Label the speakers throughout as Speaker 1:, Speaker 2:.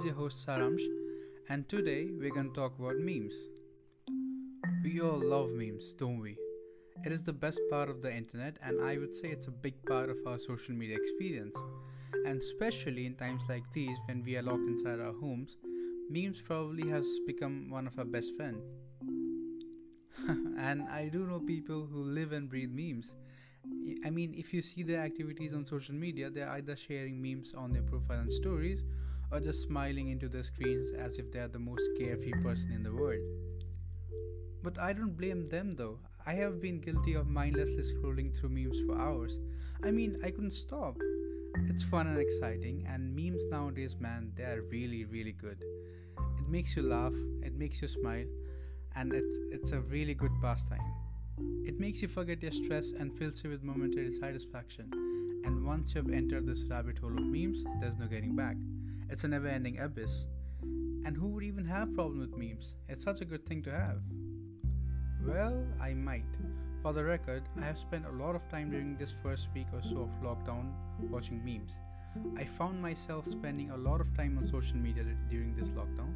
Speaker 1: is your host Saramsh, and today we're going to talk about memes. We all love memes, don't we? It is the best part of the internet, and I would say it's a big part of our social media experience. And especially in times like these when we are locked inside our homes, memes probably has become one of our best friends. and I do know people who live and breathe memes. I mean, if you see their activities on social media, they're either sharing memes on their profile and stories or just smiling into their screens as if they are the most carefree person in the world. But I don't blame them though. I have been guilty of mindlessly scrolling through memes for hours. I mean, I couldn't stop. It's fun and exciting, and memes nowadays, man, they are really, really good. It makes you laugh, it makes you smile, and it's it's a really good pastime. It makes you forget your stress and fills you with momentary satisfaction. And once you've entered this rabbit hole of memes, there's no getting back. It's a never-ending abyss. And who would even have problem with memes? It's such a good thing to have. Well, I might. For the record, I have spent a lot of time during this first week or so of lockdown watching memes. I found myself spending a lot of time on social media during this lockdown,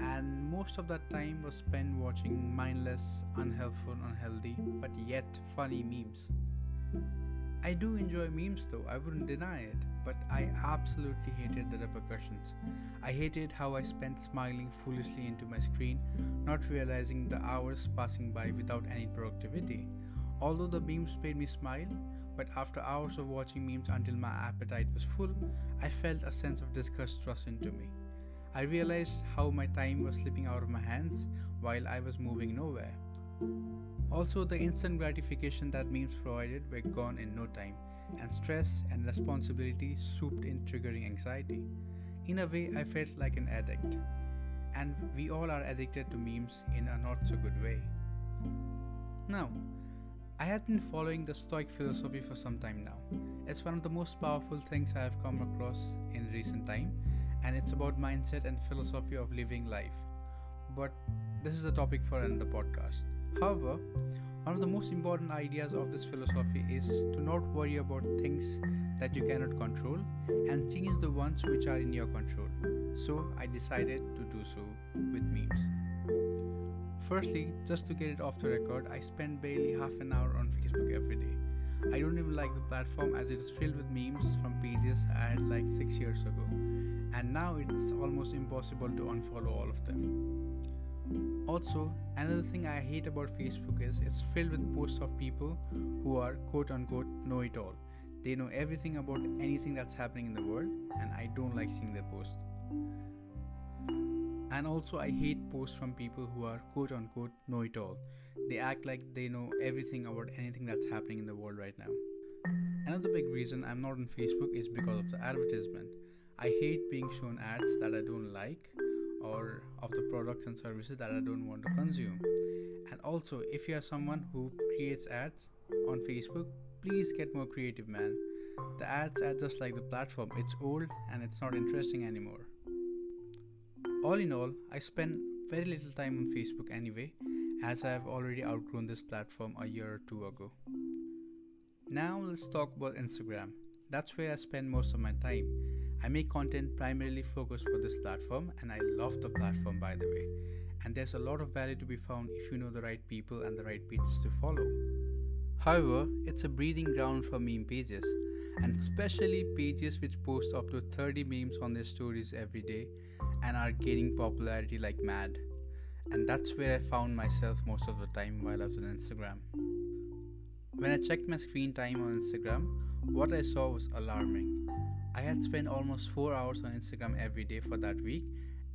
Speaker 1: and most of that time was spent watching mindless, unhelpful, unhealthy, but yet funny memes. I do enjoy memes though, I wouldn't deny it, but I absolutely hated the repercussions. I hated how I spent smiling foolishly into my screen, not realizing the hours passing by without any productivity. Although the memes made me smile, but after hours of watching memes until my appetite was full, I felt a sense of disgust rush into me. I realized how my time was slipping out of my hands while I was moving nowhere. Also, the instant gratification that memes provided were gone in no time, and stress and responsibility souped in, triggering anxiety. In a way, I felt like an addict. And we all are addicted to memes in a not so good way. Now, I had been following the Stoic philosophy for some time now. It's one of the most powerful things I have come across in recent time, and it's about mindset and philosophy of living life. But this is a topic for another podcast. However, one of the most important ideas of this philosophy is to not worry about things that you cannot control and change the ones which are in your control. So I decided to do so with memes. Firstly, just to get it off the record, I spend barely half an hour on Facebook every day. I don't even like the platform as it is filled with memes from pages I had like 6 years ago, and now it's almost impossible to unfollow all of them. Also, another thing I hate about Facebook is it's filled with posts of people who are quote unquote know it all. They know everything about anything that's happening in the world, and I don't like seeing their posts. And also, I hate posts from people who are quote unquote know it all. They act like they know everything about anything that's happening in the world right now. Another big reason I'm not on Facebook is because of the advertisement. I hate being shown ads that I don't like or of the products and services that I don't want to consume. And also, if you are someone who creates ads on Facebook, please get more creative, man. The ads are just like the platform, it's old and it's not interesting anymore. All in all, I spend very little time on Facebook anyway, as I have already outgrown this platform a year or two ago. Now, let's talk about Instagram. That's where I spend most of my time I make content primarily focused for this platform, and I love the platform by the way. And there's a lot of value to be found if you know the right people and the right pages to follow. However, it's a breeding ground for meme pages, and especially pages which post up to 30 memes on their stories every day and are gaining popularity like mad. And that's where I found myself most of the time while I was on Instagram. When I checked my screen time on Instagram, what I saw was alarming. I had spent almost 4 hours on Instagram every day for that week,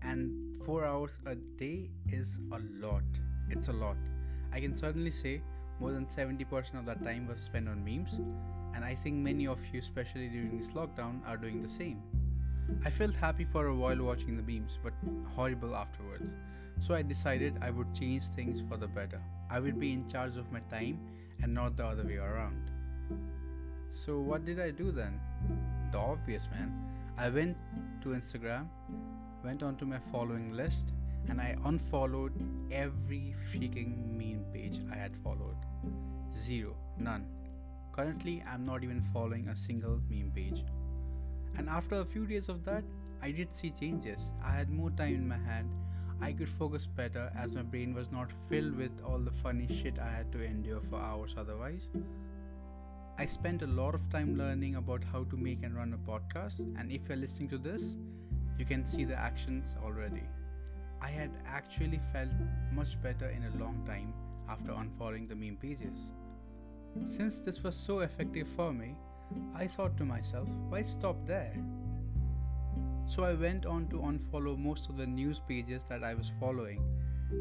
Speaker 1: and 4 hours a day is a lot. It's a lot. I can certainly say more than 70% of that time was spent on memes, and I think many of you, especially during this lockdown, are doing the same. I felt happy for a while watching the memes, but horrible afterwards. So I decided I would change things for the better. I would be in charge of my time and not the other way around. So, what did I do then? the obvious, man. I went to Instagram, went onto my following list, and I unfollowed every freaking meme page I had followed. Zero, none. Currently, I'm not even following a single meme page. And after a few days of that, I did see changes. I had more time in my hand. I could focus better as my brain was not filled with all the funny shit I had to endure for hours otherwise. I spent a lot of time learning about how to make and run a podcast, and if you're listening to this, you can see the actions already. I had actually felt much better in a long time after unfollowing the meme pages. Since this was so effective for me, I thought to myself, why stop there? So I went on to unfollow most of the news pages that I was following,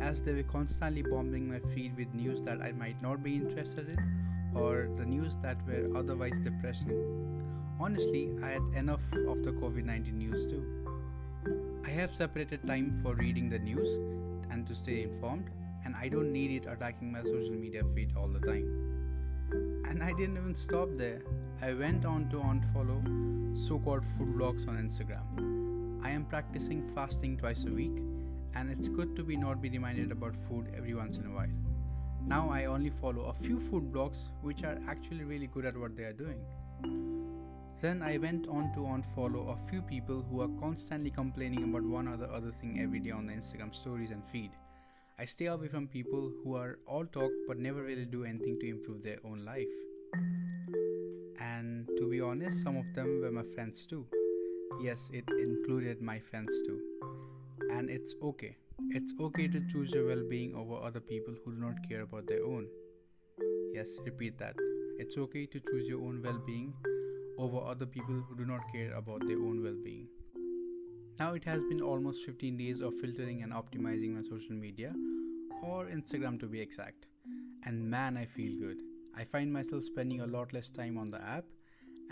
Speaker 1: as they were constantly bombing my feed with news that I might not be interested in or the news that were otherwise depressing. Honestly, I had enough of the COVID 19 news too. I have separated time for reading the news and to stay informed, and I don't need it attacking my social media feed all the time. And I didn't even stop there. I went on to unfollow so called food blogs on Instagram. I am practicing fasting twice a week, and it's good to be not be reminded about food every once in a while. Now I only follow a few food blogs which are actually really good at what they are doing. Then I went on to unfollow a few people who are constantly complaining about one or the other thing every day on the Instagram stories and feed. I stay away from people who are all talk but never really do anything to improve their own life. And to be honest, some of them were my friends too. Yes, it included my friends too. And it's okay. It's okay to choose your well being over other people who do not care about their own. Yes, repeat that. It's okay to choose your own well being over other people who do not care about their own well being. Now it has been almost 15 days of filtering and optimizing my social media, or Instagram to be exact. And man, I feel good. I find myself spending a lot less time on the app,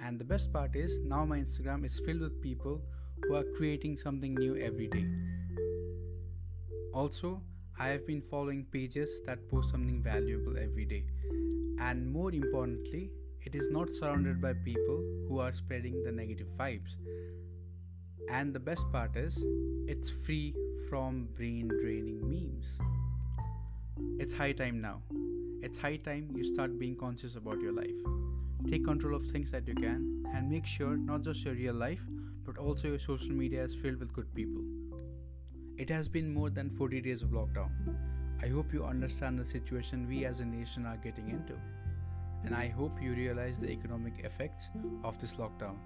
Speaker 1: and the best part is now my Instagram is filled with people who are creating something new every day also, I have been following pages that post something valuable every day. And more importantly, it is not surrounded by people who are spreading the negative vibes. And the best part is, it's free from brain draining memes. It's high time now. It's high time you start being conscious about your life. Take control of things that you can and make sure not just your real life, but also your social media is filled with good people. It has been more than 40 days of lockdown. I hope you understand the situation we as a nation are getting into. And I hope you realize the economic effects of this lockdown.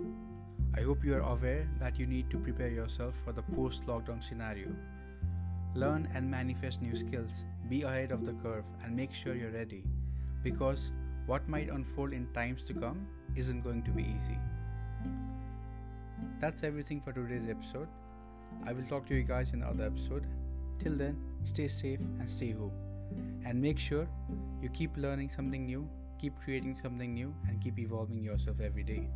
Speaker 1: I hope you are aware that you need to prepare yourself for the post lockdown scenario. Learn and manifest new skills, be ahead of the curve, and make sure you're ready. Because what might unfold in times to come isn't going to be easy. That's everything for today's episode. I will talk to you guys in another episode. Till then, stay safe and stay home. And make sure you keep learning something new, keep creating something new, and keep evolving yourself every day.